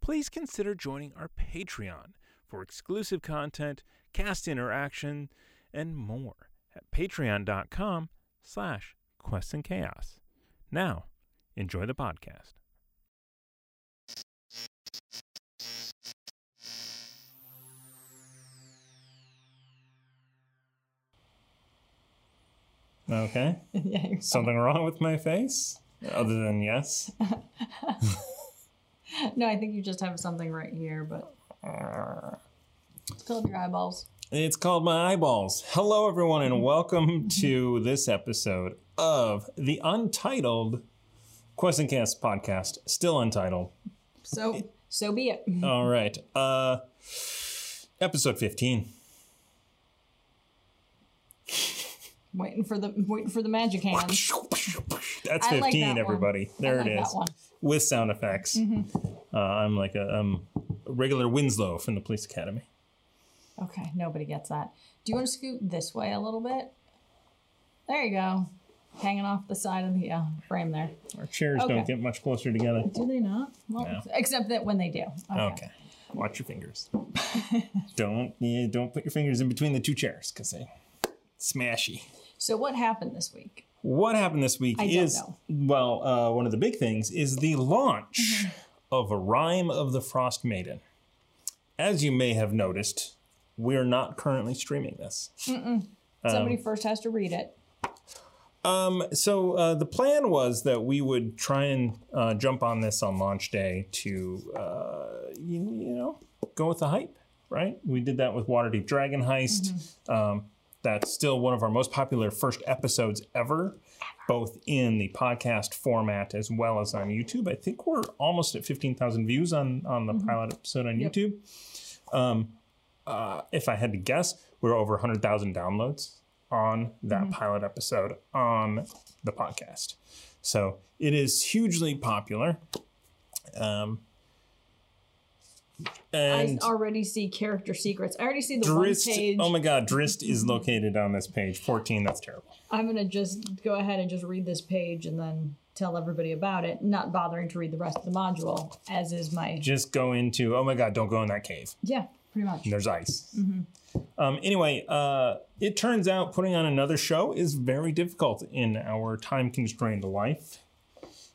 please consider joining our Patreon for exclusive content, cast interaction, and more at patreon.com slash quests and chaos. Now, enjoy the podcast. Okay. yeah, Something wrong with my face? Other than yes. No, I think you just have something right here, but it's called your eyeballs. It's called My Eyeballs. Hello, everyone, and welcome to this episode of the Untitled Quest and Cast podcast. Still untitled. So, so be it. All right. Uh, episode 15. Waiting for the waiting for the magic hands. That's I 15, like that everybody. There I like it is. With sound effects. Uh, I'm like a, um, a regular Winslow from the police academy. Okay, nobody gets that. Do you want to scoot this way a little bit? There you go. Hanging off the side of the uh, frame there. Our chairs Okay. don't get much closer together. Do they not? Well, No. except that when they do. Okay. Okay. Watch your fingers. don't yeah, don't put your fingers in between the two chairs because they smashy. So what happened this week? What happened this week I is well, uh, one of the big things is the launch Mm-hmm. of a Rime of the Frostmaiden. As you may have noticed, we're not currently streaming this. Somebody first has to read it. Um, so uh, the plan was that we would try and uh, jump on this on launch day to, uh, you, you know, go with the hype, right? We did that with Waterdeep Dragon Heist. Um, that's still one of our most popular first episodes ever, both in the podcast format as well as on YouTube. I think we're almost at 15,000 views on, on the pilot episode on YouTube. Um, uh, if I had to guess, we're over 100,000 downloads on that pilot episode on the podcast. So it is hugely popular. Um, and I already see character secrets. I already see the one Drizzt, page. oh my god, Drizzt is located on this page 14. That's terrible. I'm gonna just go ahead and just read this page and then tell everybody about it, not bothering to read the rest of the module, as is my Just go into, oh my god, don't go in that cave. yeah, pretty much. There's ice. Um, anyway, uh, it turns out putting on another show is very difficult in our time constrained life.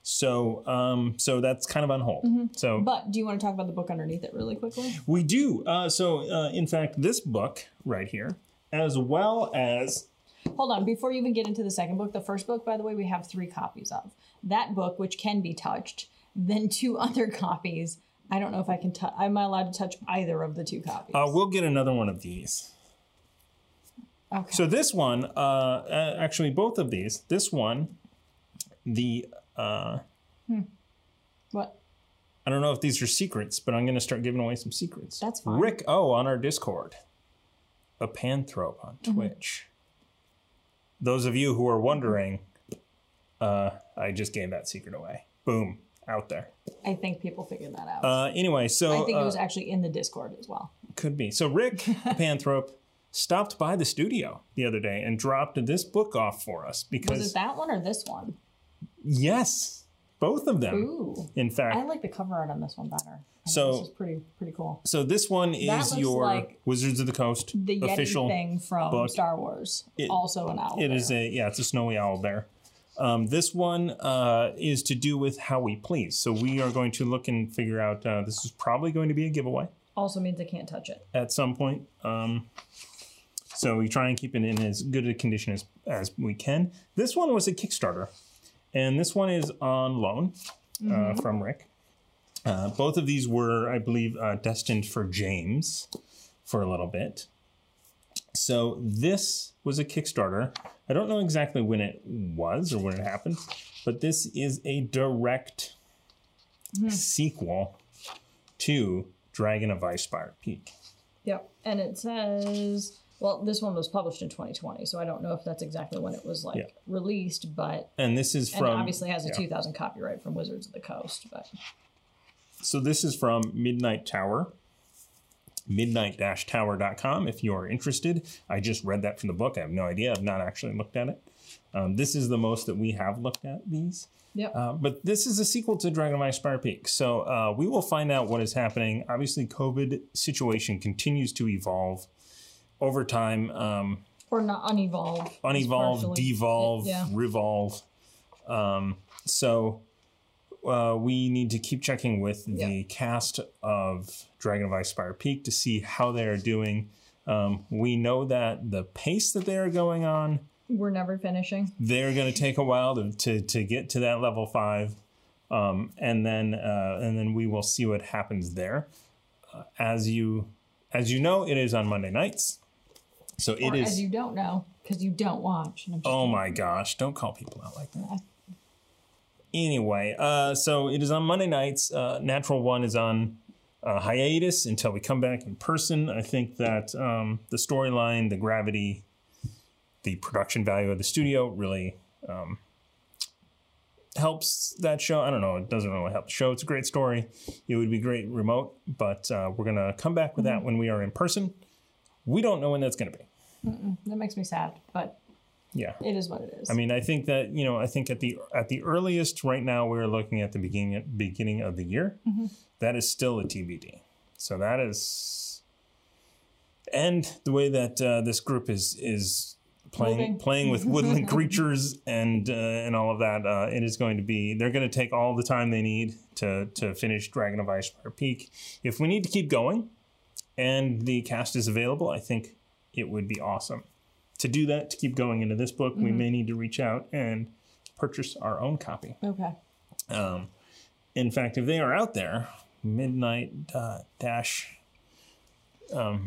So, um, so that's kind of on hold. So But do you want to talk about the book underneath it really quickly? we do. Uh, so, uh, in fact, this book right here, as well as Hold on, before you even get into the second book, the first book, by the way, we have three copies of that book, which can be touched. Then two other copies. I don't know if I can touch. Am I allowed to touch either of the two copies? uh, we'll get another one of these. okay. So this one, uh, actually, both of these. This one, the uh, what? I don't know if these are secrets, but I'm going to start giving away some secrets. That's fine. Rick O on our Discord, a panthrope on Mm-hmm. Twitch. Those of you who are wondering, uh, I just gave that secret away. Boom, out there. I think people figured that out. Uh, anyway, so I think uh, it was actually in the Discord as well. could be. So Rick Panthrope stopped by the studio the other day and dropped this book off for us because Was it that one or this one? Yes, both of them. Ooh. In fact, I like the cover art on this one better. I So- this is pretty pretty cool. so this one is your like Wizards of the Coast The Yeti official. thing from book. Star Wars, It- also an owl. It bear. is a yeah, it's a snowy owl bear. Um, this one uh, is to do with how we please. So we are going to look and figure out. Uh, this is probably going to be a giveaway also means I can't touch it. at some point. Um, so we try and keep it in as good a condition as, as we can. This one was a Kickstarter, and this one is on loan uh, from Rick. Uh, both of these were, I believe, uh, destined for James for a little bit. So this was a Kickstarter. I don't know exactly when it was or when it happened, but this is a direct sequel to Dragon of Icespire Peak. Yep. And it says, well, this one was published in 2020, so I don't know if that's exactly when it was like Yeah. released, but And this is from obviously has a yeah. 2000 copyright from Wizards of the Coast, but So this is from Midnight Tower. Midnight-tower.com if you are interested. I just read that from the book. I have no idea. I've not actually looked at it. Um, this is the most that we have looked at these. yep. Uh, but this is a sequel to Dragon of Icespire Peak. So uh, we will find out what is happening. Obviously, COVID situation continues to evolve over time. Um, or not unevolve. Unevolve, devolve, Yeah. revolve. Um, so uh, we need to keep checking with the Yeah. cast of Dragon of Icespire Peak to see how they are doing. Um, we know that the pace that they are going on, We're never finishing. they're going to take a while to, to, to get to that level five. Um, and then uh, and then we will see what happens there. Uh, as you as you know, it is on Monday nights. So it or is. as you don't know, because you don't watch. And I'm Oh my gosh, don't call people out like that. Anyway, uh, so it is on Monday nights. Uh, Natural One is on uh, hiatus until we come back in person. I think that um, the storyline, the gravity, the production value of the studio really um, helps that show. I don't know, it doesn't really help the show. It's a great story. It would be great remote, but uh, we're going to come back with that when we are in person. We don't know when that's going to be. That makes me sad, but Yeah. it is what it is. I mean, I think that you know, I think at the at the earliest right now we're looking at the beginning beginning of the year. That is still a TBD. So that is, and the way that uh, this group is is playing Moving. playing with woodland creatures and uh, and all of that, uh, it is going to be. They're going to take all the time they need to to finish Dragon of Icespire Peak. If we need to keep going, and the cast is available, I think it would be awesome to do that to keep going into this book we may need to reach out and purchase our own copy okay. um, in fact if they are out there midnight uh, dash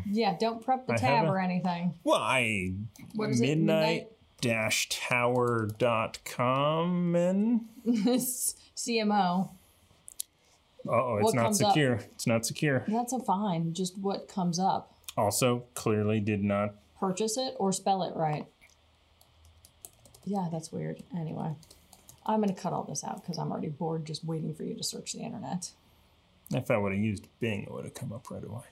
Yeah, don't prep the I tab or anything. well i What is it? midnight dash tower dot com and CMO. oh it's What not comes up? secure it's not secure That's a fine. Just what comes up. Also clearly did not Purchase it or spell it right. Yeah, that's weird. Anyway, I'm going to cut all this out because I'm already bored just waiting for you to search the internet. if i would have used bing it would have come up right away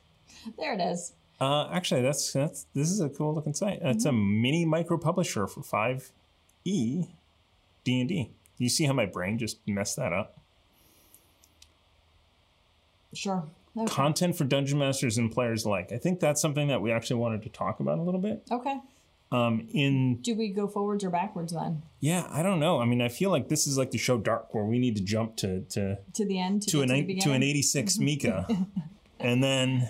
There it is. Uh, actually, that's that's this is a cool looking site. It's a mini micro publisher for five E D and D. You see how my brain just messed that up? Sure. Okay. Content for dungeon masters and players alike. I think that's something that we actually wanted to talk about a little bit. okay. Um, in Do we go forwards or backwards then? yeah, I don't know. I mean, I feel like this is like the show Dark, where we need to jump to to To the end? To, to an to, to an eighty six Mika, and then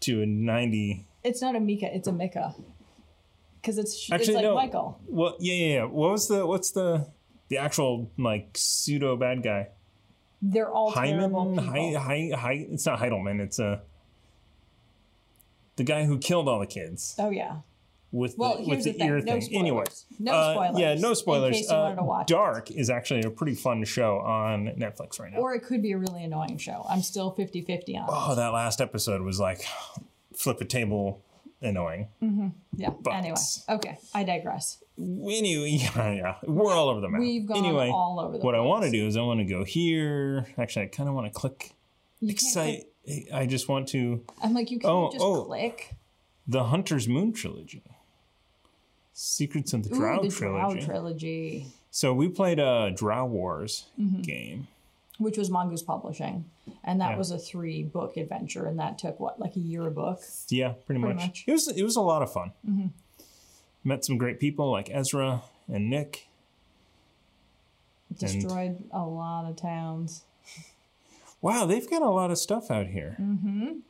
to a ninety. It's not a Mika, it's a Mika. Because it's, Actually, it's like no. Michael. Well, yeah, yeah, yeah. What was the what's the the actual like pseudo bad guy? They're all terrible Hyman. Hy, Hy, Hy, it's not Heidelman. It's uh, the guy who killed all the kids oh, yeah. with Well, the with the, the ear no thing. Anyway, spoilers. No uh, spoilers, yeah, no spoilers. case you wanted to Uh. Dark is actually a pretty fun show on Netflix right now. Or it could be a really annoying show. I'm still 50 50 on it. oh, that last episode was like flip a table annoying. Yeah. but- Anyway, okay. I digress. Anyway, yeah, yeah, we're all over the map. We've gone anyway, all over the what I want to do is I want to go here. Actually, I kind of want to click You excite. I just want to I'm like, you can't Oh, just oh. click. the Hunter's Moon trilogy, Secrets of the Ooh, Drow the trilogy. Drow trilogy, so we played a Drow Wars Mm-hmm. game. Which was Mongoose Publishing. And that Yeah. was a three book adventure. And that took, what, like a year a book? Yeah, pretty, Pretty much. much. It was it was a lot of fun. Met some great people like Ezra and Nick. Destroyed a lot of towns. Wow, they've got a lot of stuff out here. Mm-hmm.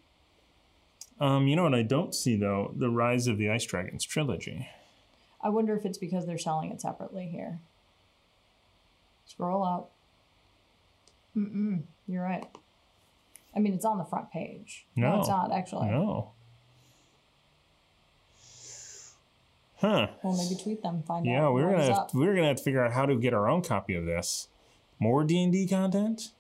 Um, you know what I don't see though? The Rise of the Ice Dragons trilogy. I wonder if it's because they're selling it separately here. Scroll up. Mm-mm, you're right. I mean, it's on the front page. No. it's not actually. No. Huh. Well, maybe tweet them, find Yeah, out we we're gonna have, we we're gonna have to figure out how to get our own copy of this. More D and D content.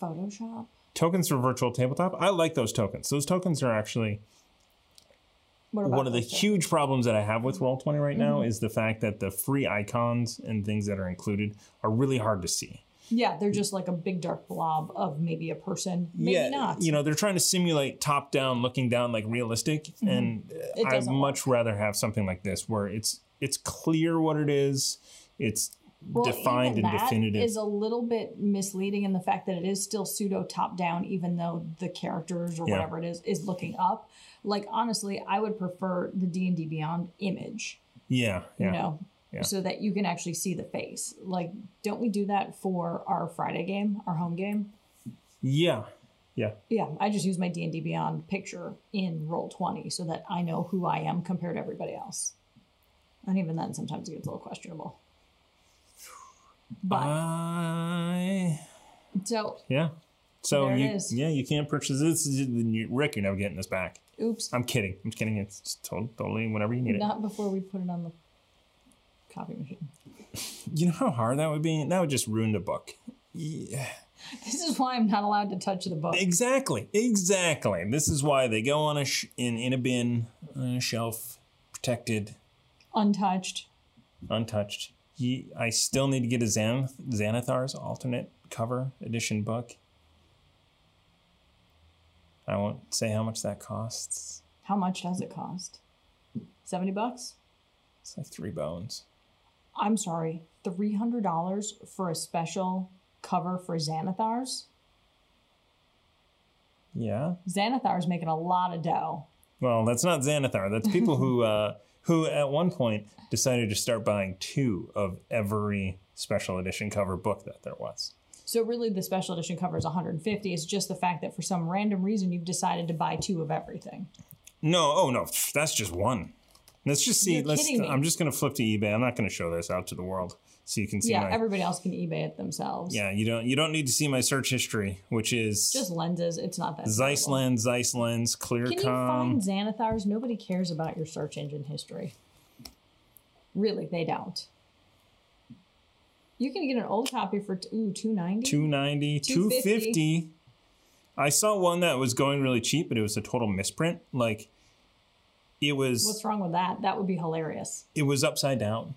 Photoshop. tokens for virtual tabletop. I like those tokens. Those tokens are actually What about one of the two? huge problems that I have with Roll20 right now Mm-hmm. is the fact that the free icons and things that are included are really hard to see. Yeah, they're just like a big dark blob of maybe a person, maybe not. You know, they're trying to simulate top down, looking down like realistic, and Mm-hmm. It I'd much rather have something like this where it's it's clear what it is, it's Well, defined and that definitive. is a little bit misleading in the fact that it is still pseudo top down, even though the characters or Yeah. whatever it is is looking up. Like honestly, I would prefer the D and D Beyond image. yeah, yeah. You know. Yeah. So that you can actually see the face. Like, don't we do that for our Friday game, our home game? Yeah. Yeah. Yeah, I just use my D and D Beyond picture in Roll Twenty so that I know who I am compared to everybody else. And even then, sometimes it gets a little questionable. But I so, yeah. So you yeah, you can't purchase this. Rick, you're never getting this back. oops, I'm kidding. I'm kidding. It's just totally whenever you need it. not before we put it on the copy machine. You know how hard that would be? That would just ruin the book. Yeah. This is why I'm not allowed to touch the book. Exactly. Exactly. This is why they go on a sh- in in a bin on a shelf, protected, Untouched. untouched. Ye- I still need to get a Xanath- Xanathar's alternate cover edition book. I won't say how much that costs. How much does it cost? 70 bucks? It's like three bones. I'm sorry, $300 for a special cover for Xanathars? Yeah. Xanathar's making a lot of dough. Well, that's not Xanathar. That's people who uh, who at one point decided to start buying two of every special edition cover book that there was. So really the special edition cover is 150. It's just the fact that for some random reason you've decided to buy two of everything. No, oh no, that's just one. Let's just see. You're let's. I'm just gonna flip to eBay. I'm not gonna show this out to the world so you can see yeah, my. everybody else can eBay it themselves. yeah, you don't. You don't need to see my search history, which is Just lenses. It's not that. Zeiss terrible. lens, Zeiss lens, Can you find Xanathars? Nobody cares about your search engine history. Really, they don't. You can get an old copy for ooh, 290 290, 250. 250. I saw one that was going really cheap, but it was a total misprint. Like it was What's wrong with that? That would be hilarious. it was upside down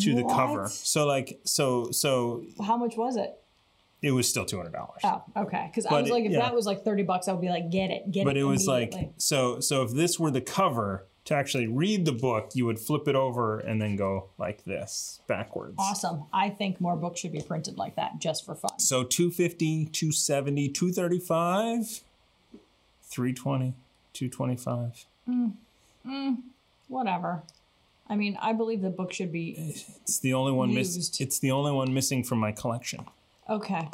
to the cover. What? So like so so How much was it? it was still two hundred dollars. Oh, okay. Because I was it- like, if yeah. that was like 30 bucks, I would be like, get it, get but it. But it was like so so if this were the cover to actually read the book, you would flip it over and then go like this backwards. awesome. I think more books should be printed like that just for fun. So 250, 270, 235, 320, 225. Mm. Mm, whatever. I mean, I believe the book should be It's the only one missing. It's the only one missing from my collection. Okay.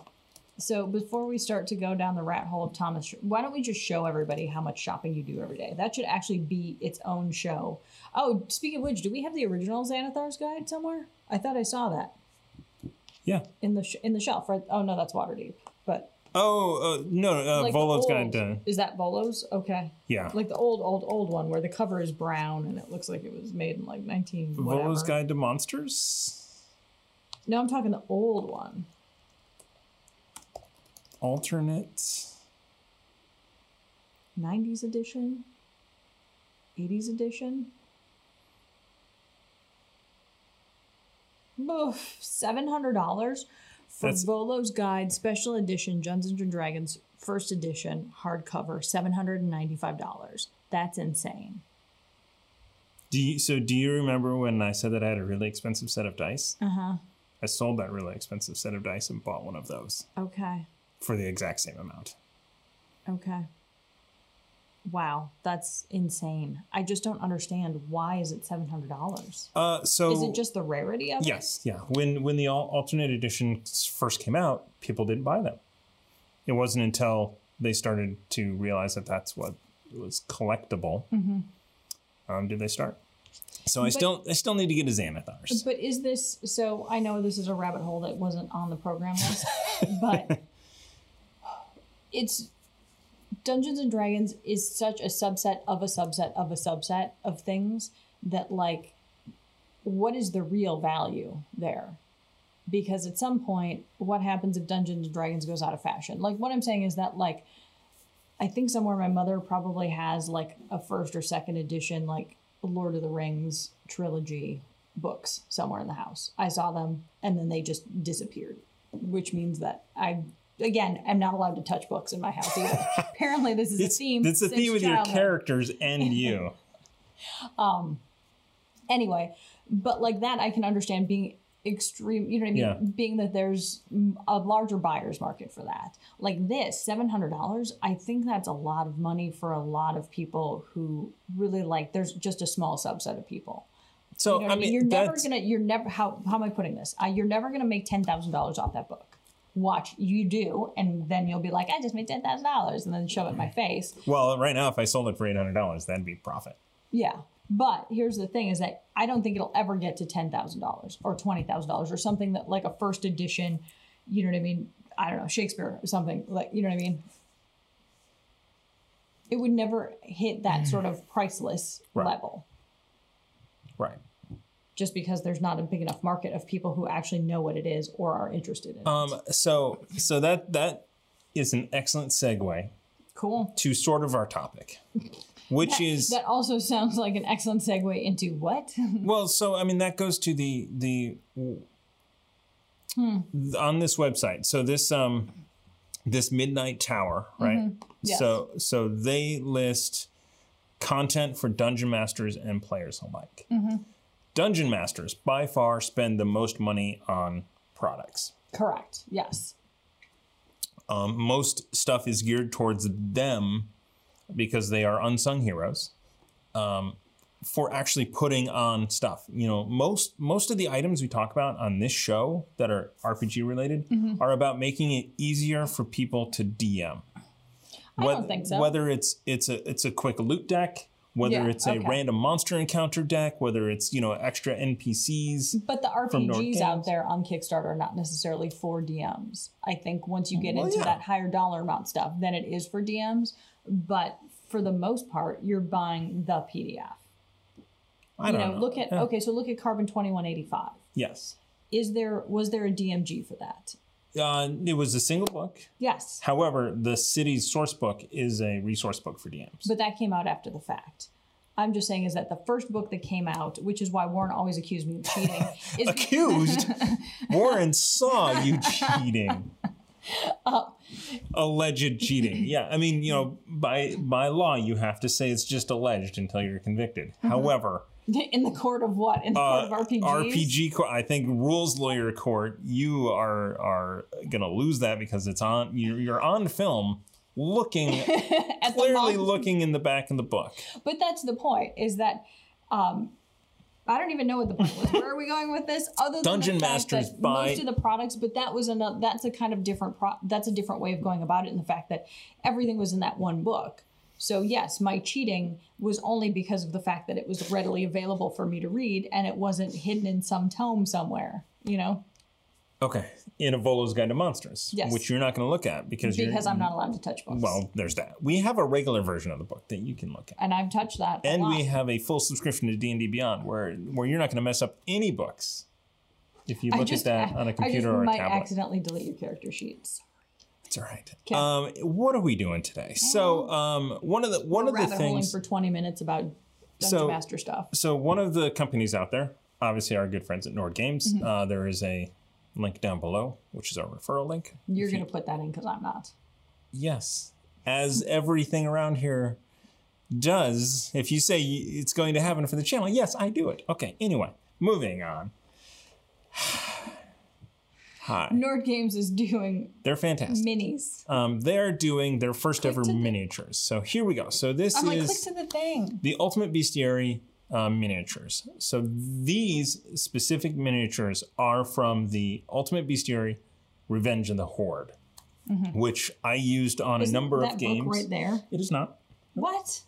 So before we start to go down the rat hole of Thomas, why don't we just show everybody how much shopping you do every day? That should actually be its own show. Oh, speaking of which, do we have the original Xanathar's guide somewhere? I thought I saw that Yeah. in the sh- in the shelf. Right? Oh no, that's Waterdeep. But Oh uh, no, uh, like Volo's got uh, Is that Volo's? Okay. yeah. Like the old, old, old one where the cover is brown and it looks like it was made in like nineteen. Volo's. Guide to Monsters. No, I'm talking the old one. Alternate. 90s edition, 80s edition. Oof, $700 for That's- Volo's Guide Special Edition Dungeons and Dragons First Edition hardcover, $795. That's insane. Do you, so? Do you remember when I said that I had a really expensive set of dice? Uh huh. I sold that really expensive set of dice and bought one of those Okay. for the exact same amount. Okay. Wow, that's insane. I just don't understand why is it $700? Uh, so Is it just the rarity of it? Yes, yeah. When when the alternate editions first came out, people didn't buy them. It wasn't until they started to realize that that's what was collectible. Um, did they start? So I still I still need to get a Xanathar's. But is this so? I know this is a rabbit hole that wasn't on the program list, but it's Dungeons and Dragons is such a subset of a subset of a subset of things that, like, what is the real value there? because at some point, what happens if Dungeons and Dragons goes out of fashion? Like what I'm saying is that like I think somewhere my mother probably has like a first or second edition like Lord of the Rings trilogy books somewhere in the house. I saw them and then they just disappeared, which means that I again I'm not allowed to touch books in my house either. Apparently, this is It's, a theme. it's a theme with your characters and you. Um. Anyway but like that i can understand being extreme you know what i mean Yeah. being that there's a larger buyer's market for that like this $700 i think that's a lot of money for a lot of people who really like there's just a small subset of people So you know I mean, you're never gonna you're never how, how am i putting this uh, you're never gonna make $10000 off that book watch you do and then you'll be like i just made $10000 and then shove it in my face well, right now, if I sold it for eight hundred dollars, that'd be profit. Yeah. But here's the thing is that I don't think it'll ever get to $10,000 or $20,000 or something that like a first edition, you know what I mean? I don't know, Shakespeare or something like, you know what I mean? It would never hit that mm-hmm. sort of priceless Right. level. Just because there's not a big enough market of people who actually know what it is or are interested in it. Um. So so that that is an excellent segue cool. to sort of our topic, which is That also sounds like an excellent segue into what? well. So I mean, that goes to the the Hmm. on this website. So this um this Midnight Tower, right? Mm-hmm. Yes. So so they list content for dungeon masters and players alike. Mm-hmm. Dungeon masters by far spend the most money on products. Correct. Yes. Um, most stuff is geared towards them because they are unsung heroes um, for actually putting on stuff. You know, most most of the items we talk about on this show that are RPG related are about making it easier for people to DM. I Wheth- don't think so. Whether it's it's a it's a quick loot deck, whether Yeah, it's a okay. random monster encounter deck, whether it's you know extra NPCs. But the RPGs out there on Kickstarter are not necessarily for DMs. I think once you get Well, into yeah. that higher dollar amount stuff, then it is for DMs. But for the most part, you're buying the PDF. I you don't know, know. look at Yeah. okay, so look at Carbon twenty one eighty five. Yes, Is there was there a DMG for that? Uh, it was a single book. Yes, However, the city's source book is a resource book for DMs. but that came out after the fact. I'm just saying is that the first book that came out, which is why Warren always accused me of cheating, is Accused? Warren saw you cheating. Alleged cheating. Yeah, I mean, you know, by by law, you have to say it's just alleged until you're convicted. However, in the court of what? In the uh, court of RPGs? RPG, court, I think rules lawyer court, you are are gonna lose that because it's on. You're, you're on film, looking At clearly looking in the back of the book. But that's the point. Is that um, I don't even know what the point was. Where are we going with this? Other than Dungeon Masters buy- most of the products, but that was another. That's a kind of different. Pro- that's a different way of going about it. In the fact that everything was in that one book. So yes, my cheating was only because of the fact that it was readily available for me to read, and it wasn't hidden in some tome somewhere. You know, Okay, in Avolo's Guide to Monsters, Yes. which you're not going to look at because you're because I'm not allowed to touch books. Well, there's that. We have a regular version of the book that you can look at, and I've touched that. and we have a full subscription to D and D Beyond, where where you're not going to mess up any books if you look just, at that on a I just computer or a might tablet. accidentally delete your character sheets. It's all right. Um, what are we doing today? So, um, one of the one of the things. for 20 minutes about Dungeon So- Master stuff. so one of the companies out there, obviously our good friends at Nord Games. Mm-hmm. Uh, there is a link down below, which is our referral link. You're going to put that in because I'm not. Yes, as everything around here does. If you say it's going to happen for the channel, yes, I do it. Okay, anyway, moving on. Hi, Nord Games is doing they're fantastic. minis. Um, they're doing their first ever to the- miniatures. So here we go. So this I'm like, click is to the thing. the Ultimate Bestiary um, miniatures. So these specific miniatures are from the Ultimate Bestiary Revenge of the Horde, which I used on a number Mm-hmm. of games. book right there. It is not. What?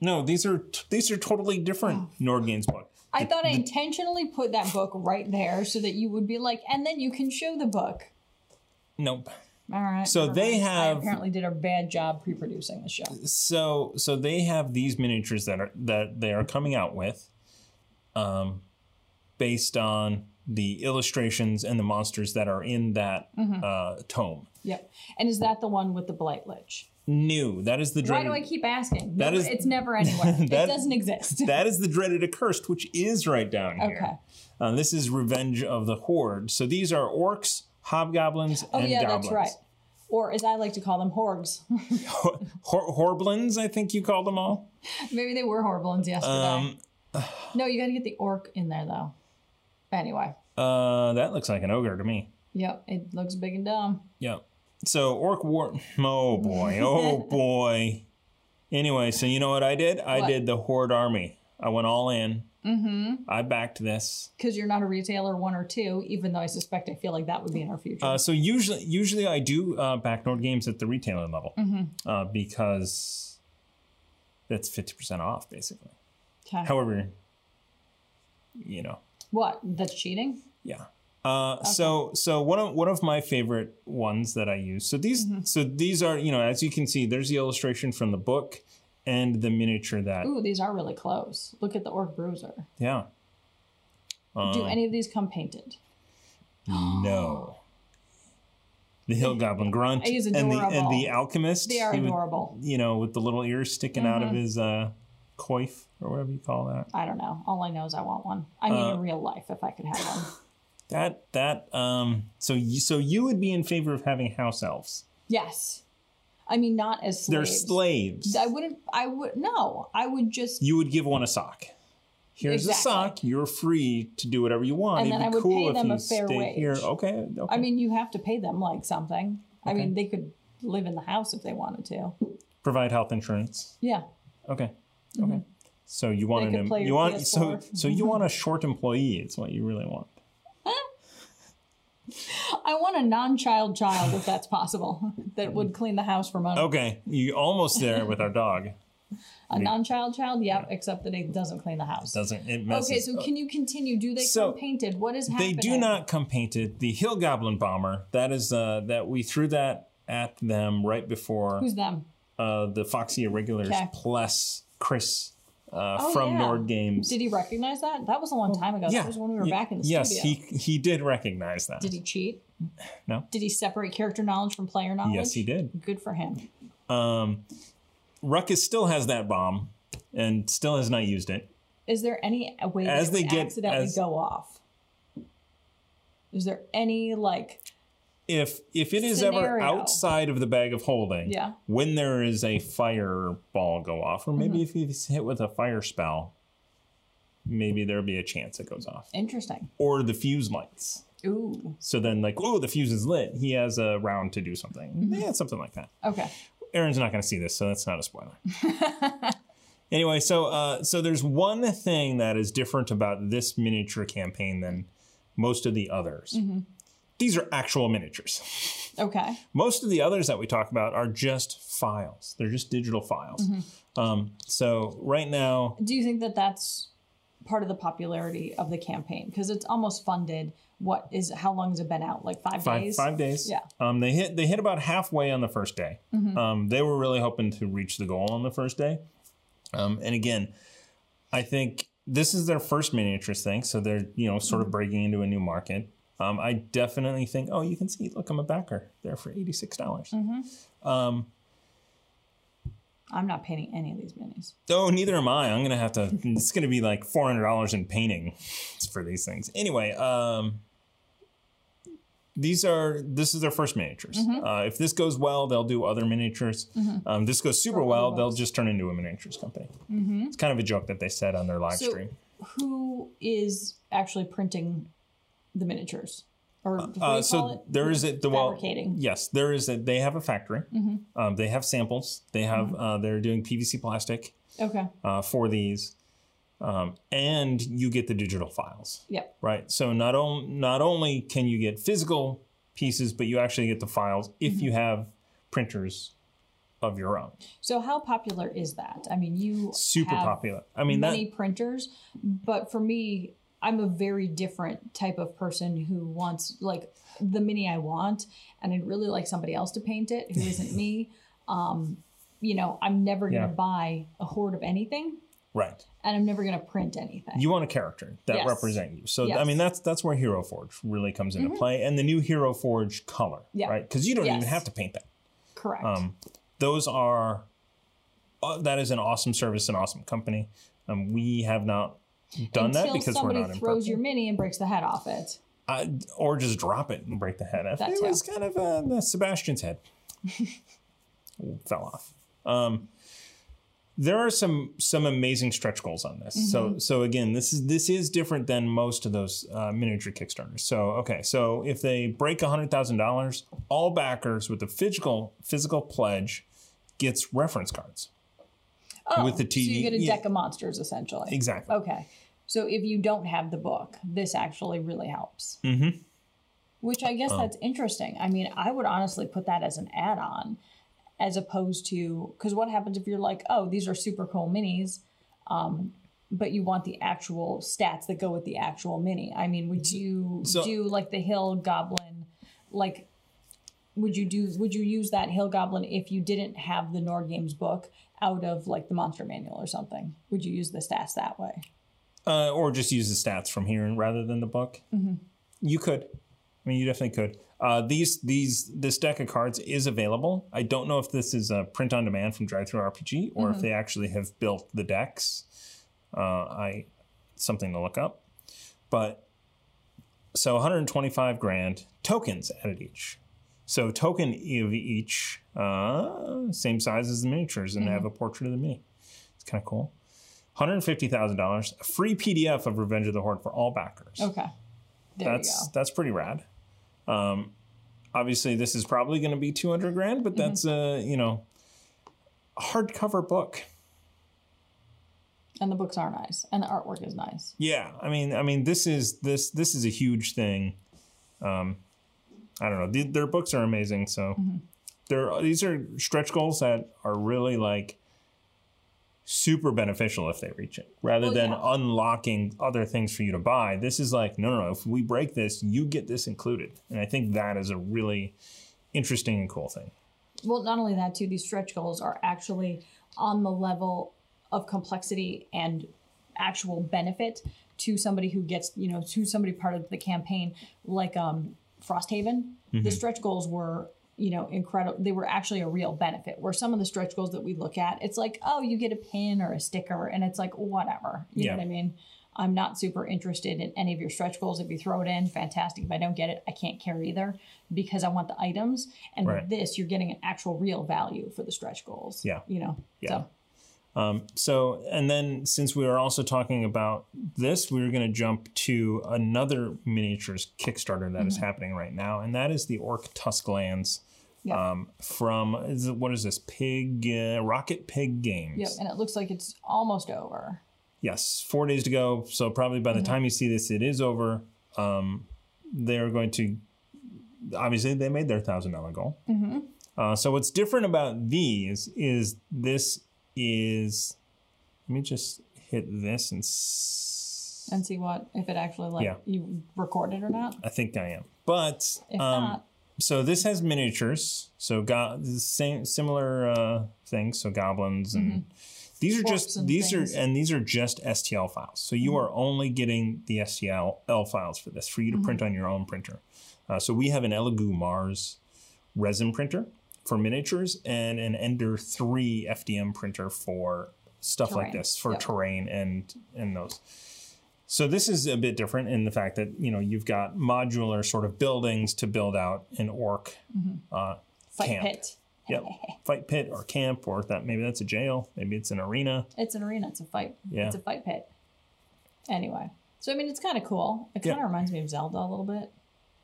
No, these are these are totally different Nord Games book. I thought I intentionally put that book right there so that you would be like, and then you can show the book. Nope. All right. So they mind. I have- apparently did a bad job pre-producing the show. So so they have these miniatures that are that they are coming out with, um, based on the illustrations and the monsters that are in that Mm-hmm. uh, tome. Yep. And is that the one with the blight lich? New. That is the dreaded. Why do I keep asking? That No, is- it's never anywhere. that- it doesn't exist. that is the dreaded accursed, which is right down here. Okay. Uh, this is Revenge of the Horde. So these are orcs, hobgoblins, oh and yeah, goblins. that's right. Or as I like to call them, horgs. Hor- horblins, I think you called them all. Maybe they were horblins yesterday. Um, no, you got to get the orc in there though. Anyway, uh, that looks like an ogre to me. yep, it looks big and dumb. Yeah. So orc war. Oh boy. Oh boy. Anyway, so you know what I did? I What? did the horde army. I went all in. Mm-hmm. I backed this. Because you're not a retailer one or two, even though I suspect I feel like that would be in our future. Uh, so usually, usually I do uh, back Nord games at the retailer level Mm-hmm. uh, because that's fifty percent off, basically. okay. However, you know, What? That's cheating? Yeah. Uh, So so one of one of my favorite ones that I use. So these Mm-hmm. so these are you know as you can see there's the illustration from the book and the miniature that Ooh, these are really close. Look at the orc bruiser. yeah Do any of these come painted? no. The hill goblin grunt and the and the alchemist. They are would- adorable. Mm-hmm. you know with the little ears sticking out of his uh, coif or whatever you call that. I don't know. All I know is I want one. I mean, Uh, in real life, if I could have one. That that um so you, so you would be in favor of having house elves. Yes. I mean, not as slaves. They're slaves. I wouldn't. I would no. I would just. you would give one a sock. Here's a sock. You're free to do whatever you want. And It'd then be I would cool pay them a fair wage. here. Okay. okay. I mean, you have to pay them like something. I mean, they could live in the house if they wanted to. provide health insurance. Yeah. Okay. Okay. So you want Mm-hmm. They an you want so PS4. so you want a short employee. It's what you really want. I want a non-child child if that's possible that would clean the house for money. Okay, you almost there with our dog. A non-child child, yep, except that it doesn't clean the house. Doesn't it messes? Okay, so can you continue? Do they So, come painted? What is happening? they do not come painted. The Hill Goblin bomber. That is uh that we threw that at them right before Who's them? uh the Foxy Irregulars Okay. plus Chris uh, Oh, from yeah. Nord Games. Did he recognize that? That was a long time ago. yeah, That was when we were Ye- back in the yes, studio. he he did recognize that. Did he cheat? No. Did he separate character knowledge from player knowledge? Yes, he did. Good for him. Um, Ruckus still has that bomb and still has not used it. Is there any way that As it they get- accidentally as- go off? Is there any like If if it is ever outside of the bag of holding, Yeah. when there is a fireball go off, or maybe Mm-hmm. if he's hit with a fire spell, maybe there'll be a chance it goes off. interesting? Or the fuse lights. Ooh, So then, like, oh, the fuse is lit. He has a round to do something. Mm-hmm. Yeah, something like that. okay. Aaron's not going to see this, so that's not a spoiler. anyway, so uh, so there's one thing that is different about this miniature campaign than most of the others. Mm-hmm. These are actual miniatures. Okay. Most of the others that we talk about are just files. They're just digital files. Mm-hmm. Um, so right now, Do you think that that's part of the popularity of the campaign because it's almost funded? What is how long has it been out? Like five, five days. five days. Yeah. Um, they hit they hit about halfway on the first day. Mm-hmm. Um, they were really hoping to reach the goal on the first day. Um, and again, I think this is their first miniatures thing, so they're you know sort of breaking into a new market. Um, I definitely think. Oh, you can see. Look, I'm a backer there for eighty six dollars. I'm not painting any of these minis. Oh, neither am I. I'm gonna have to. it's gonna be like four hundred dollars in painting for these things. Anyway, um, these are this is their first miniatures. Mm-hmm. Uh, if this goes well, they'll do other miniatures. Um, this goes super well, they'll just turn into a miniatures company. It's kind of a joke that they said on their live Mm-hmm. So, stream. who is actually printing the miniatures? Or you Uh, so it? there is a the well, Fabricating. Mm-hmm. yes, there is a. They have a factory. Um, they have samples. They have. Uh, they're doing PVC plastic Okay. uh, for these, um, and you get the digital files. Yep. right? So not on, not only can you get physical pieces, but you actually get the files if Mm-hmm. you have printers of your own. So how popular is that? I mean, you Super popular. I mean that many printers, but for me, I'm a very different type of person who wants like the mini I want, and I'd really like somebody else to paint it who isn't me. Um, you know, I'm never gonna Yeah. buy a horde of anything. Right. and I'm never going to print anything. You want a character that Yes. represent you. So I mean that's that's where Hero Forge really comes into play, and the new Hero Forge color, Yeah. right? Because you don't even have to paint that. Correct. Um, those are uh, that is an awesome service, an awesome company. Um, we have not done Until that because we're somebody not in throws purple. your mini and breaks the head off it. I, or just drop it and break the head off. That it too. was kind of uh, Sebastian's head fell off. Um, there are some some amazing stretch goals on this. Mm-hmm. So so again, this is this is different than most of those uh, miniature Kickstarters. So okay, so if they break hundred thousand dollars, all backers with the physical physical pledge gets reference cards. Oh, With the so you get a yeah. deck of monsters essentially. Exactly. Okay. So if you don't have the book, this actually really helps. Mm-hmm. Which I Oh. guess that's interesting. I mean, I would honestly put that as an add on as opposed to because what happens if you're like, oh, these are super cool minis, um, but you want the actual stats that go with the actual mini? I mean, would you So- do like the Hill Goblin, like? Would you do? Would you use that Hill Goblin if you didn't have the Nord Games book out of like the Monster Manual or something? Would you use the stats that way? uh, or just use the stats from here rather than the book. You could. I mean, you definitely could. Uh, these these this deck of cards is available. I don't know if this is a print on demand from Drive Through RPG or if they actually have built the decks. Uh, I something to look up. But so 125 grand tokens added each. So token of each, uh, same size as the miniatures, and they have a portrait of the mini. It's kind of cool. $150,000, a free PDF of Revenge of the Horde for all backers. Okay. There that's you go. that's pretty rad. Um, obviously, this is probably going to be 200 grand, but that's a, you know, hardcover book. And the books are nice, and the artwork is nice. Yeah, I mean, I mean, this is this this is a huge thing. Um, I don't know. The, their books are amazing. So, they're these are stretch goals that are really like super beneficial if they reach it, rather Well, than yeah. unlocking other things for you to buy. This is like, no, no, no. If we break this, you get this included, and I think that is a really interesting and cool thing. Well, not only that, too, these stretch goals are actually on the level of complexity and actual benefit to somebody who gets, you know, to somebody part of the campaign, like um, Frosthaven. The mm-hmm. stretch goals were, you know, incredible. They were actually a real benefit. Where some of the stretch goals that we look at, it's like, oh, you get a pin or a sticker, and it's like, whatever. You Yeah. know what I mean? I'm not super interested in any of your stretch goals. If you throw it in, fantastic. If I don't get it, I can't care either because I want the items. And Right. with this, you're getting an actual real value for the stretch goals. Yeah. You know? Yeah. So, So, and then since we are also talking about this, we are going to jump to another miniatures Kickstarter that is Mm-hmm. happening right now, and that is the Orc Tusklands yeah. um, from is it, what is this Pig uh, Rocket Pig Games? yep. And it looks like it's almost over. Yes, four days to go. So probably by the Mm-hmm. time you see this, it is over. Um, they are going to obviously they made their thousand dollar goal. Mm-hmm. Uh, so what's different about these is this is. Let me just hit this and. S- And see what, if it actually, like, Yeah. you record it or not. I think I am, but If um, not, so this has miniatures. So go- same similar uh, things. So goblins and these are just Mm-hmm. these things. are and these are just STL files. So you are only getting the STL files for this for you to print Mm-hmm. on your own printer. Uh, so we have an Elegoo Mars resin printer for miniatures and an Ender three FDM printer for stuff like this for Yep. terrain and and those. So this is a bit different in the fact that you know you've got modular sort of buildings to build out an orc uh, fight camp. pit. Yep, fight pit or camp or that maybe that's a jail, maybe it's an arena. It's an arena. It's a fight. Yeah. It's a fight pit. Anyway. So, I mean, it's kind of cool. It kind of reminds me of Zelda a little bit.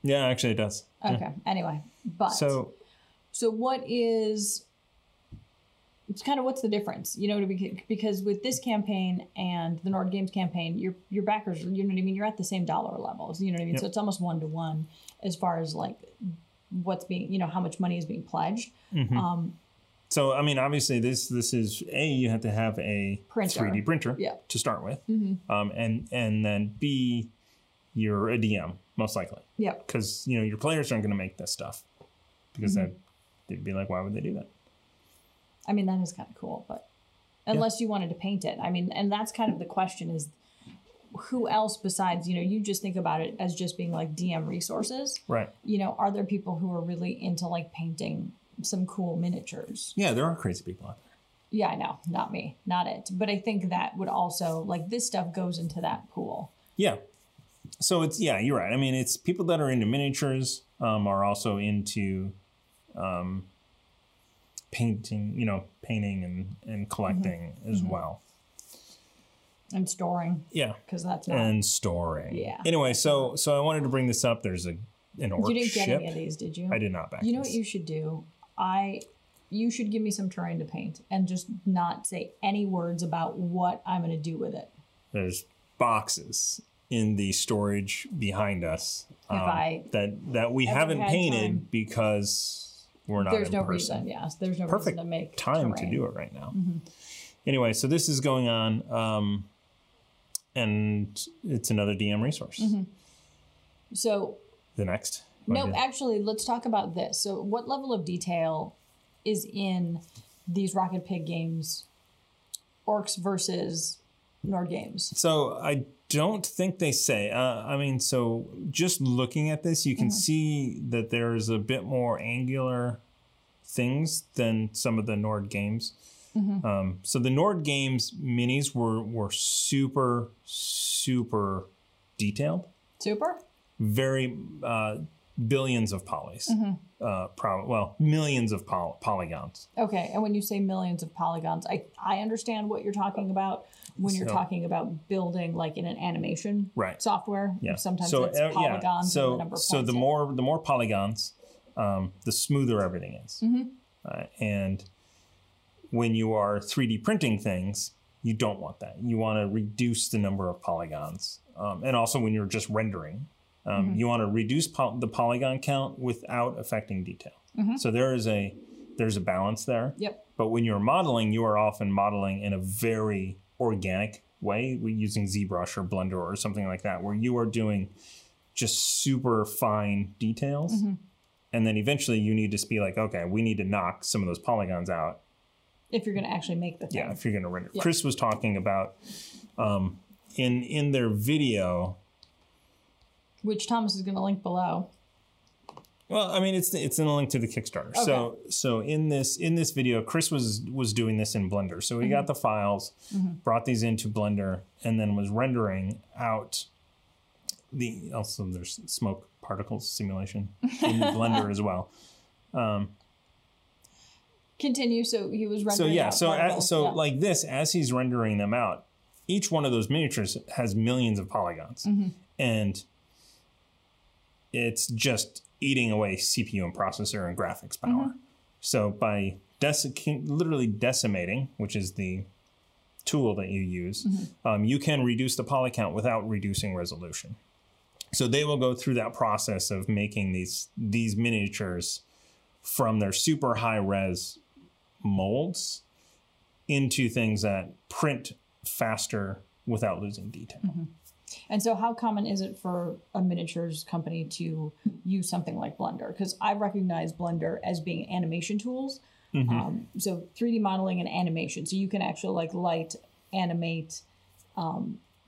Yeah, actually it does. Okay. Anyway. But. So So what is it's kind of what's the difference, you know, to be, because with this campaign and the Nord Games campaign, your your backers, you know what I mean, you're at the same dollar levels, you know what I mean. Yep. So it's almost one to one as far as like what's being, you know, how much money is being pledged. Um, so I mean obviously this this is a you have to have a 3D printer Yeah. to start with, um, and and then b you're a DM most likely Yeah. because you know your players aren't going to make this stuff because that they'd be like why would they do that? I mean that is kind of cool, but unless you wanted to paint it. I mean, and that's kind of the question is who else besides, you know, you just think about it as just being like DM resources. Right. You know, are there people who are really into like painting some cool miniatures? Yeah, there are crazy people out there. Yeah, I know. Not me. Not it. But I think that would also like this stuff goes into that pool. Yeah. So it's yeah, you're right. I mean, it's people that are into miniatures um, are also into um, painting, you know, painting and and collecting as well. And storing, Yeah, because that's not. and storing. Yeah. Anyway, so so I wanted to bring this up. There's a an orc you didn't ship. get any of these, did you? I did not back. You know this. what you should do? I you should give me some terrain to paint and just not say any words about what I'm going to do with it. There's boxes in the storage behind us um, I that that we haven't painted time- because we're not. There's no person. reason. Yes, there's no Perfect reason to make time to do it right now. Anyway, so this is going on, um, and it's another DM resource. So The next. no, actually, let's talk about this. So, what level of detail is in these Rocket Pig games? Orcs versus Nord games. So I don't think they say. Uh, I mean, so just looking at this, you can see that there's a bit more angular things than some of the Nord games. Um, so the Nord games minis were were super super detailed, Super. very uh, billions of polys. Uh, prob- well, millions of poly- polygons. Okay, and when you say millions of polygons, I I understand what you're talking about when you're So- talking about building like in an animation Right. software. Yeah. Sometimes so, it's uh, polygons yeah. and So the number of so the more the more polygons, um, the smoother everything is. Mm-hmm. Uh, and when you are 3D printing things, you don't want that. You want to reduce the number of polygons. Um, and also when you're just rendering, um, Mm-hmm. you want to reduce po- the polygon count without affecting detail. Mm-hmm. So there is a there's a balance there. Yep. But when you're modeling, you are often modeling in a very organic way, using ZBrush or Blender or something like that, where you are doing just super fine details. Mm-hmm. And then eventually you need to be like, okay, we need to knock some of those polygons out. If you're going to actually make the thing. Yeah, if you're going to render. Chris was talking about um, in in their video. Which Thomas is going to link below. Well, I mean, it's it's in the link to the Kickstarter. So so in this in this video, Chris was was doing this in Blender. So he got mm-hmm. the files, mm-hmm. brought these into Blender, and then was rendering out the also there's smoke particles simulation in Blender as well. Um, Continue. So he was So yeah, out so a particles. so Yeah. like this, as he's rendering them out, each one of those miniatures has millions of polygons, mm-hmm. and it's just eating away CPU and processor and graphics power. Mm-hmm. So by deci- literally decimating, which is the tool that you use, mm-hmm. um, you can reduce the poly count without reducing resolution. So they will go through that process of making these these miniatures from their super high res molds into things that print faster without losing detail. Mm-hmm. And so, how common is it for a miniatures company to use something like Blender? Because I recognize Blender as being animation tools. Mm-hmm. Um, so, 3D modeling and animation. So, you can actually like light, animate,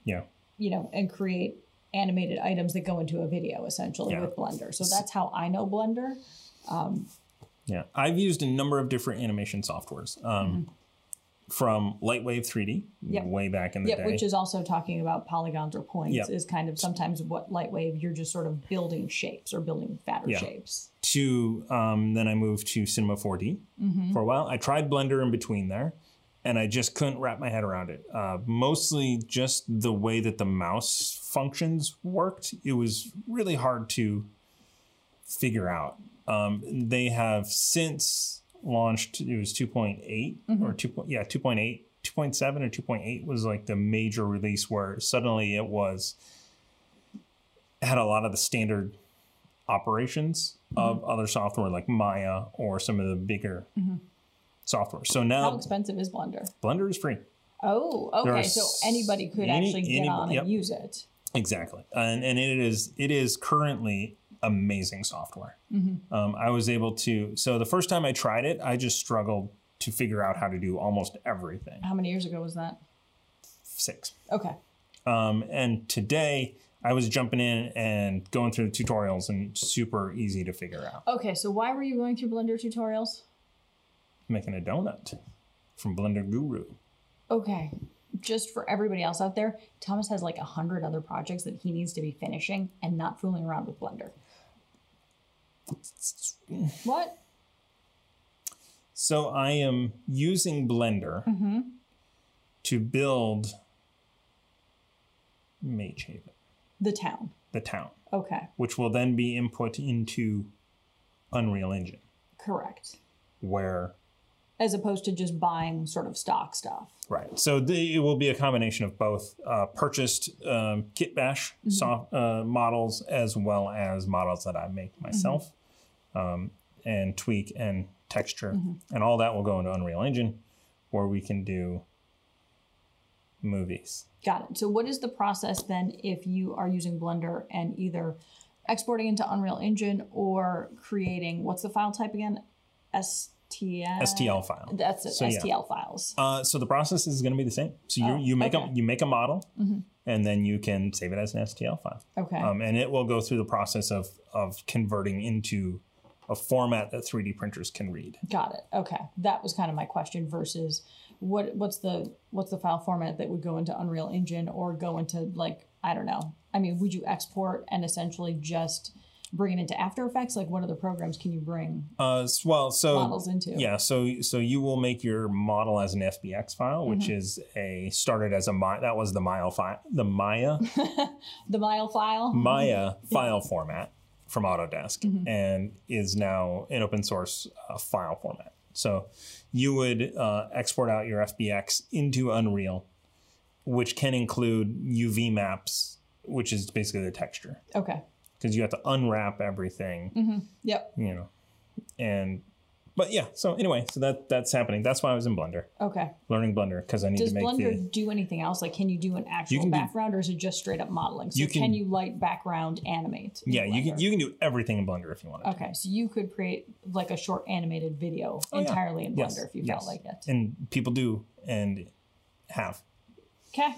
Yeah. you know, and create animated items that go into a video essentially Yeah. with Blender. So, that's how I know Blender. Yeah. I've used a number of different animation softwares. Um, From Lightwave 3D, Mm-hmm. Yep. way back in the Yep, day. which is also talking about polygons or points, Yep. is kind of sometimes what Lightwave, you're just sort of building shapes or building fatter Yeah. shapes. to um, then I moved to Cinema 4D Mm-hmm. for a while. I tried Blender in between there, and I just couldn't wrap my head around it. Uh, mostly just the way that the mouse functions worked. It was really hard to figure out. Um, they have since launched. It was 2.8 Mm-hmm. or 2. Yeah, 2.8. 2.7 or 2.8 was like the major release where suddenly it was had a lot of the standard operations of other software like Maya or some of the bigger software. So now, How expensive is Blender? Blender is free. Oh, okay. So anybody could any- actually get any- on yep. and use it. Exactly, and and it is it is currently amazing software. Um, I was able to. So the first time I tried it, I just struggled to figure out how to do almost everything. How many years ago was that? Six. Okay. Um, and today I was jumping in and going through the tutorials and super easy to figure out. Okay, so why were you going through Blender tutorials? Making a donut from Blender Guru. Okay. Just for everybody else out there, Thomas has like a hundred other projects that he needs to be finishing and not fooling around with Blender. What? So I am using Blender mm-hmm. to build Mage Haven, The town. the town, Okay. which will then be input into Unreal Engine, Correct. where As opposed to just buying sort of stock stuff. Right. So the, it will be a combination of both uh, purchased um, kit bash soft, uh, models as well as models that I make myself um, and tweak and texture. And all that will go into Unreal Engine where we can do movies. Got it. So what is the process then if you are using Blender and either exporting into Unreal Engine or creating what's the file type again? STL. STL file. That's it. So, yeah. STL files. Uh, so the process is going to be the same. So you, Oh, you make okay. a you make a model, and then you can save it as an STL file. Okay. um, and it will go through the process of of converting into a format that 3D printers can read. Got it. Okay. That was kind of my question versus what what's the what's the file format that would go into Unreal Engine or go into like I don't know. I mean, would you export and essentially just bring it into After Effects? Like what other programs can you bring Uh, well, so models into? yeah, so so you will make your model as an FBX file, which is a started as a that was the Maya file, the Maya The Mile file? Maya file format from Autodesk, and is now an open source uh, file format. So you would uh, export out your FBX into Unreal, which can include UV maps, which is basically the texture, Okay. Because you have to unwrap everything, mm-hmm. Yep. you know, and. But yeah, so anyway, so that that's happening. That's why I was in Blender, Okay. learning Blender because I need Does to make Does Blender the do anything else? Like, can you do an actual do- background, or is it just straight up modeling? So, You can, can- you light background animate? yeah. You can you can do everything in Blender if you want. to. Okay, so you could create like a short animated video Oh, yeah. entirely in Blender Yes, if you yes. felt like it. and people do and have. Okay.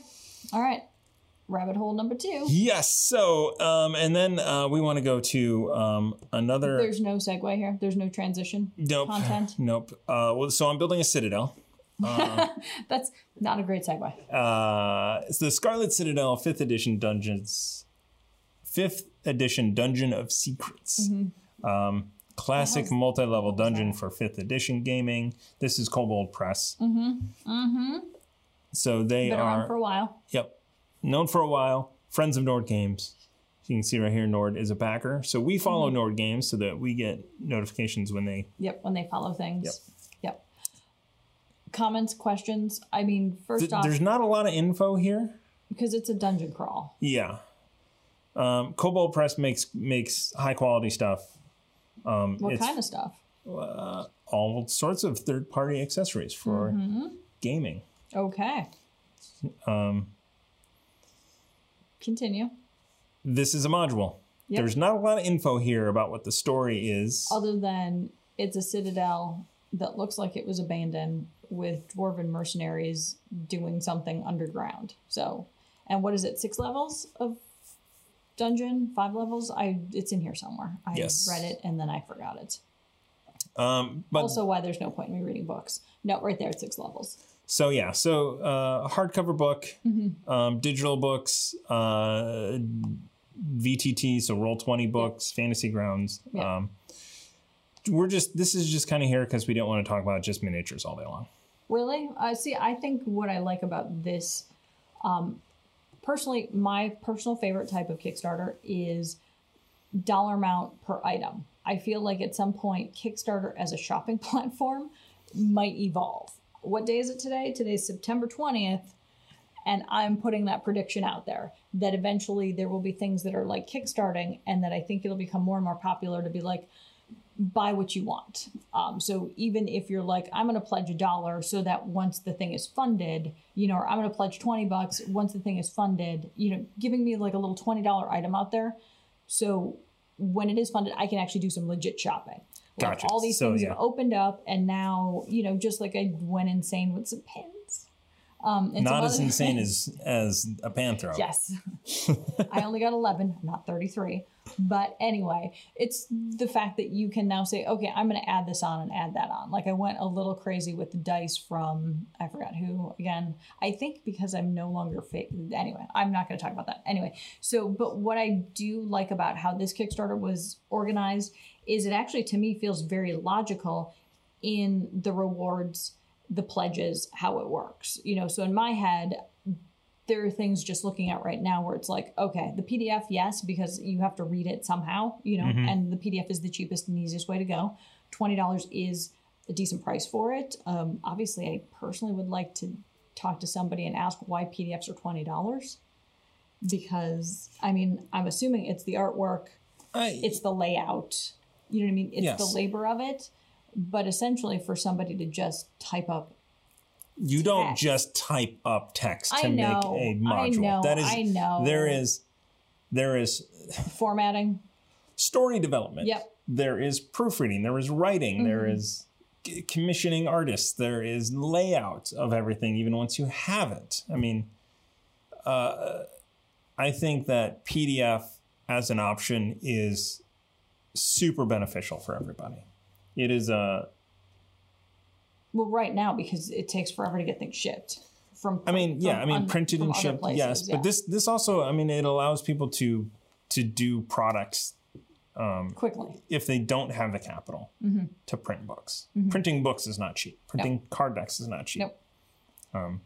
All right. Rabbit hole number two. Yes. So, um, and then uh, we want to go to um, another. There's no segue here. There's no transition nope. content. Nope. Uh, well, so I'm building a citadel. That's not a great segue. Uh, it's the Scarlet Citadel Fifth Edition Dungeons, Fifth Edition Dungeon of Secrets. Mm-hmm. Um, classic multi-level dungeon for Fifth Edition gaming. This is Kobold Press. Mm-hmm. Mm-hmm. So they Been are. around for a while. Yep. Known for a while. Friends of Nord Games. You can see right here, Nord is a backer. So we follow Mm-hmm. Nord Games so that we get notifications when they. Yep, when they follow things. Yep. Yep. Comments, questions. I mean, first Th- off, there's not a lot of info here. because it's a dungeon crawl. Yeah. Um, Kobold Press makes makes high quality stuff. Um, What kind of stuff? all sorts of third party accessories for Mm-hmm. gaming. Okay. Um, Continue. this is a module. Yep. There's not a lot of info here about what the story is. Other than it's a citadel that looks like it was abandoned with dwarven mercenaries doing something underground. So, and what is it? Six levels of dungeon? Five levels? I it's in here somewhere. I Yes. read it and then I forgot it. Um, but Also, why there's no point in me reading books. No, right there, it's six levels. So yeah, so uh, hardcover book, Mm-hmm. um, digital books, uh, VTT, so roll twenty books, fantasy grounds. Yeah. Um, we're just this is just kind of here because we don't want to talk about just miniatures all day long. Really? I see. I think what I like about this, um, personally, my personal favorite type of Kickstarter is dollar amount per item. I feel like at some point, Kickstarter as a shopping platform might evolve. What day is it today? Today's September 20th. And I'm putting that prediction out there that eventually there will be things that are like kickstarting, and that I think it'll become more and more popular to be like, buy what you want. Um, so even if you're like, I'm going to pledge a dollar so that once the thing is funded, you know, or I'm going to pledge 20 bucks once the thing is funded, you know, giving me like a little $20 item out there. So when it is funded, I can actually do some legit shopping. Gotcha. all these So, things yeah. have opened up, and now you know, just like I went insane with some pins. Um, Not as insane as as a panthro. Yes. I only got 11, not 33. But anyway, it's the fact that you can now say, okay, I'm going to add this on and add that on. Like I went a little crazy with the dice from, I forgot who again. I think because I'm no longer fake. Anyway, I'm not going to talk about that. Anyway, so, but what I do like about how this Kickstarter was organized is it actually, to me, feels very logical in the rewards, the pledges, how it works. You know, so in my head, there are things just looking at right now where it's like, okay, the PDF, yes, because you have to read it somehow, you know, and the PDF is the cheapest and easiest way to go. $20 is a decent price for it. Um, obviously, I personally would like to talk to somebody and ask why PDFs are $20. Because, I mean, I'm assuming it's the artwork, I, it's the layout, you know what I mean? It's Yes. the labor of it. But essentially, for somebody to just type up you don't just type up text to know, make a module. know, that is I know. there is there is formatting, story development. Yep. Mm-hmm. There is proofreading. There is writing. there is commissioning artists. There is layout of everything, even once you have it. I mean, uh, I think that PDF as an option is super beneficial for everybody. It is a Well, right now because it takes forever to get things shipped. From I mean, yeah, I mean, un- printed and shipped, places, yes. yeah. But this this also, I mean, it allows people to to do products um, quickly, if they don't have the capital Mm-hmm. to print books. Printing books is not cheap. Printing card decks is not cheap. nope,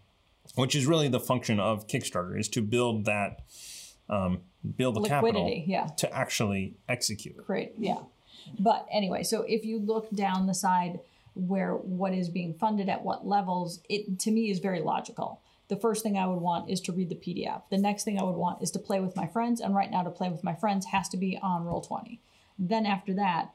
Which is really the function of Kickstarter is to build that, um, build the liquidity, capital yeah, to actually execute. great, yeah. But anyway, so if you look down the side where what is being funded at what levels, it to me is very logical. The first thing I would want is to read the PDF. The next thing I would want is to play with my friends, and right now to play with my friends has to be on Roll Twenty. Then after that,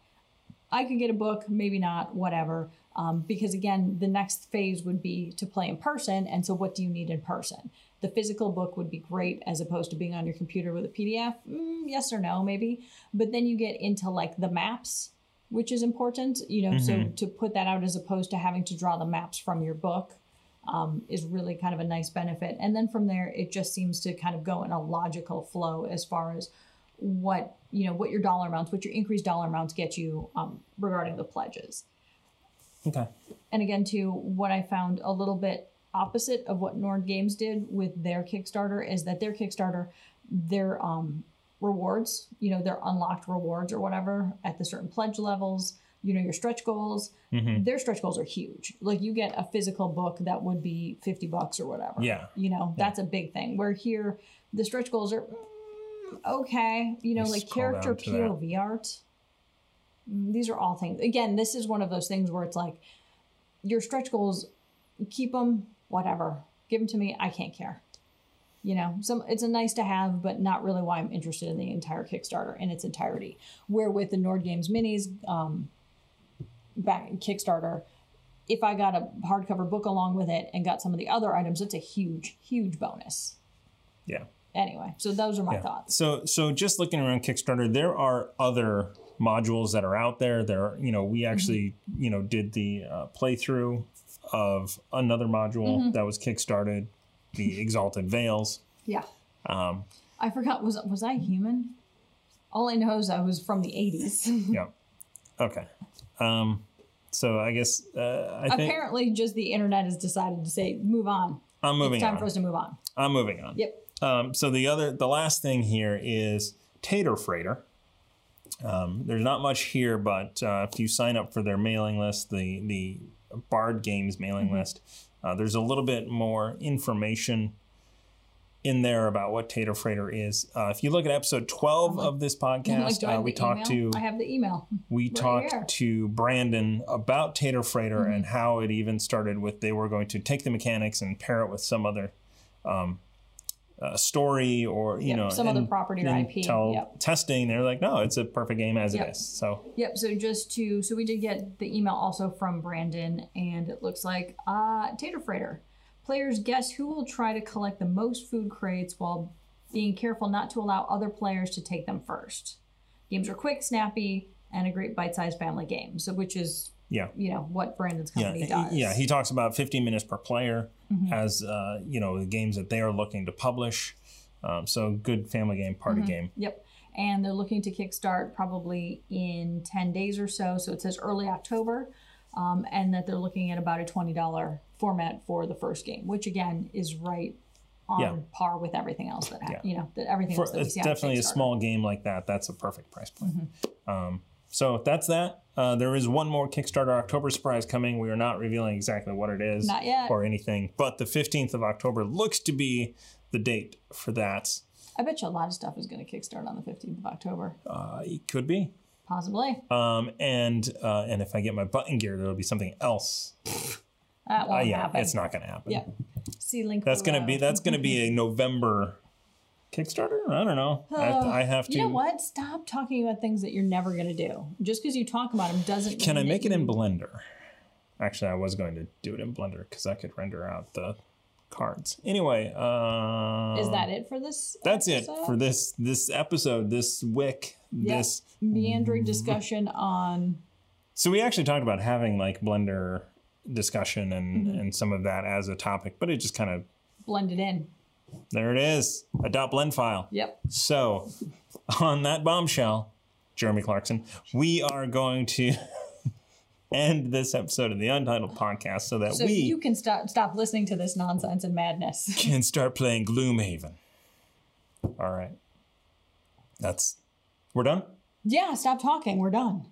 I could get a book, maybe not, whatever. Um, because again, the next phase would be to play in person. And so, what do you need in person? The physical book would be great as opposed to being on your computer with a PDF. Mm, yes or no, maybe. But then you get into like the maps, which is important. You know, so to put that out as opposed to having to draw the maps from your book um, is really kind of a nice benefit. And then from there, it just seems to kind of go in a logical flow as far as what you know what your dollar amounts, what your increased dollar amounts get you um, regarding the pledges. Okay. And again, too, what I found a little bit opposite of what Nord Games did with their Kickstarter is that their Kickstarter, their um, rewards, you know, their unlocked rewards or whatever at the certain pledge levels, you know, your stretch goals, Mm-hmm. their stretch goals are huge. Like you get a physical book that would be 50 bucks or whatever. Yeah. You know, that's a big thing. Where here, the stretch goals are mm, okay, you know, like character to that. POV art. Mm, These are all things. Again, this is one of those things where it's like your stretch goals, keep them, whatever. Give them to me. I can't care. You know, some it's a nice to have, but not really why I'm interested in the entire Kickstarter in its entirety. Where with the Nord Games minis, um, back Kickstarter, if I got a hardcover book along with it and got some of the other items, it's a huge, huge bonus. Yeah. Anyway, so those are my Yeah. thoughts. So so just looking around Kickstarter, there are other modules that are out there. There, are, you know, we actually you know did the uh, playthrough of another module that was kickstarted, the Exalted Veils. Yeah. Um, I forgot was was I human? All I know is I was from the 80s. yeah. Okay. Um, so I guess uh, I think Apparently, just the internet has decided to say, move on. I'm moving it's time on. for us to move on. I'm moving on. Yep. Um, so the other, the last thing here is Tater Freighter. Um, there's not much here, but uh, if you sign up for their mailing list, the the Bard Games mailing Mm-hmm. list, uh, there's a little bit more information in there about what Tater Freighter is. Uh, if you look at episode 12 of this podcast, I uh, we talked email? to I have the email. we Right talked here. to Brandon about Tater Freighter Mm-hmm. and how it even started with they were going to take the mechanics and pair it with some other um, uh, story or you Yep, know some other property or IP, Tell yep. testing, they're like, no, it's a perfect game as Yep. it is. So Yep. So just to so we did get the email also from Brandon, and it looks like uh, Tater Freighter. Players guess who will try to collect the most food crates while being careful not to allow other players to take them first. Games are quick, snappy, and a great bite-sized family game. So, which is Yeah. you know what Brandon's Yeah, company he- does. yeah. He talks about 15 minutes per player Mm-hmm. as uh, you know the games that they are looking to publish. Um, so good family game, party Mm-hmm. game. Yep. And they're looking to kickstart probably in 10 days or so. So it says early October. Um, and that they're looking at about a $20 format for the first game, which again is right on Yeah. par with everything else that, ha- Yeah. you know, that everything For, else that we it's definitely a small game like that. That's a perfect price point. Mm-hmm. Um, so that's that. Uh, there is one more Kickstarter October surprise coming. We are not revealing exactly what it is Not yet. or anything, but the 15th of October looks to be the date for that. I bet you a lot of stuff is going to kickstart on the 15th of October. Uh, it could be. Possibly. Um, and uh, and if I get my button gear, there'll be something else. That Uh, won't yeah, happen. it's not going to happen. Yeah. See link. That's gonna be that's gonna be a November Kickstarter. I don't know. I, have to, I have to. You know what? Stop talking about things that you're never going to do. Just because you talk about them doesn't. Can I make that it in Blender? Actually, I was going to do it in Blender because I could render out the cards. Anyway, uh, Is that it for this? That's it for this this episode. This wick. Yep. This. meandering discussion on So we actually talked about having like Blender discussion and Mm-hmm. and some of that as a topic, but it just kind of blended in. There it is a dot blend file. Yep. So, on that bombshell, Jeremy Clarkson, we are going to end this episode of the Untitled Podcast so that So we you can stop stop listening to this nonsense and madness. can start playing Gloomhaven. All right. That's. We're done? yeah, stop talking. We're done.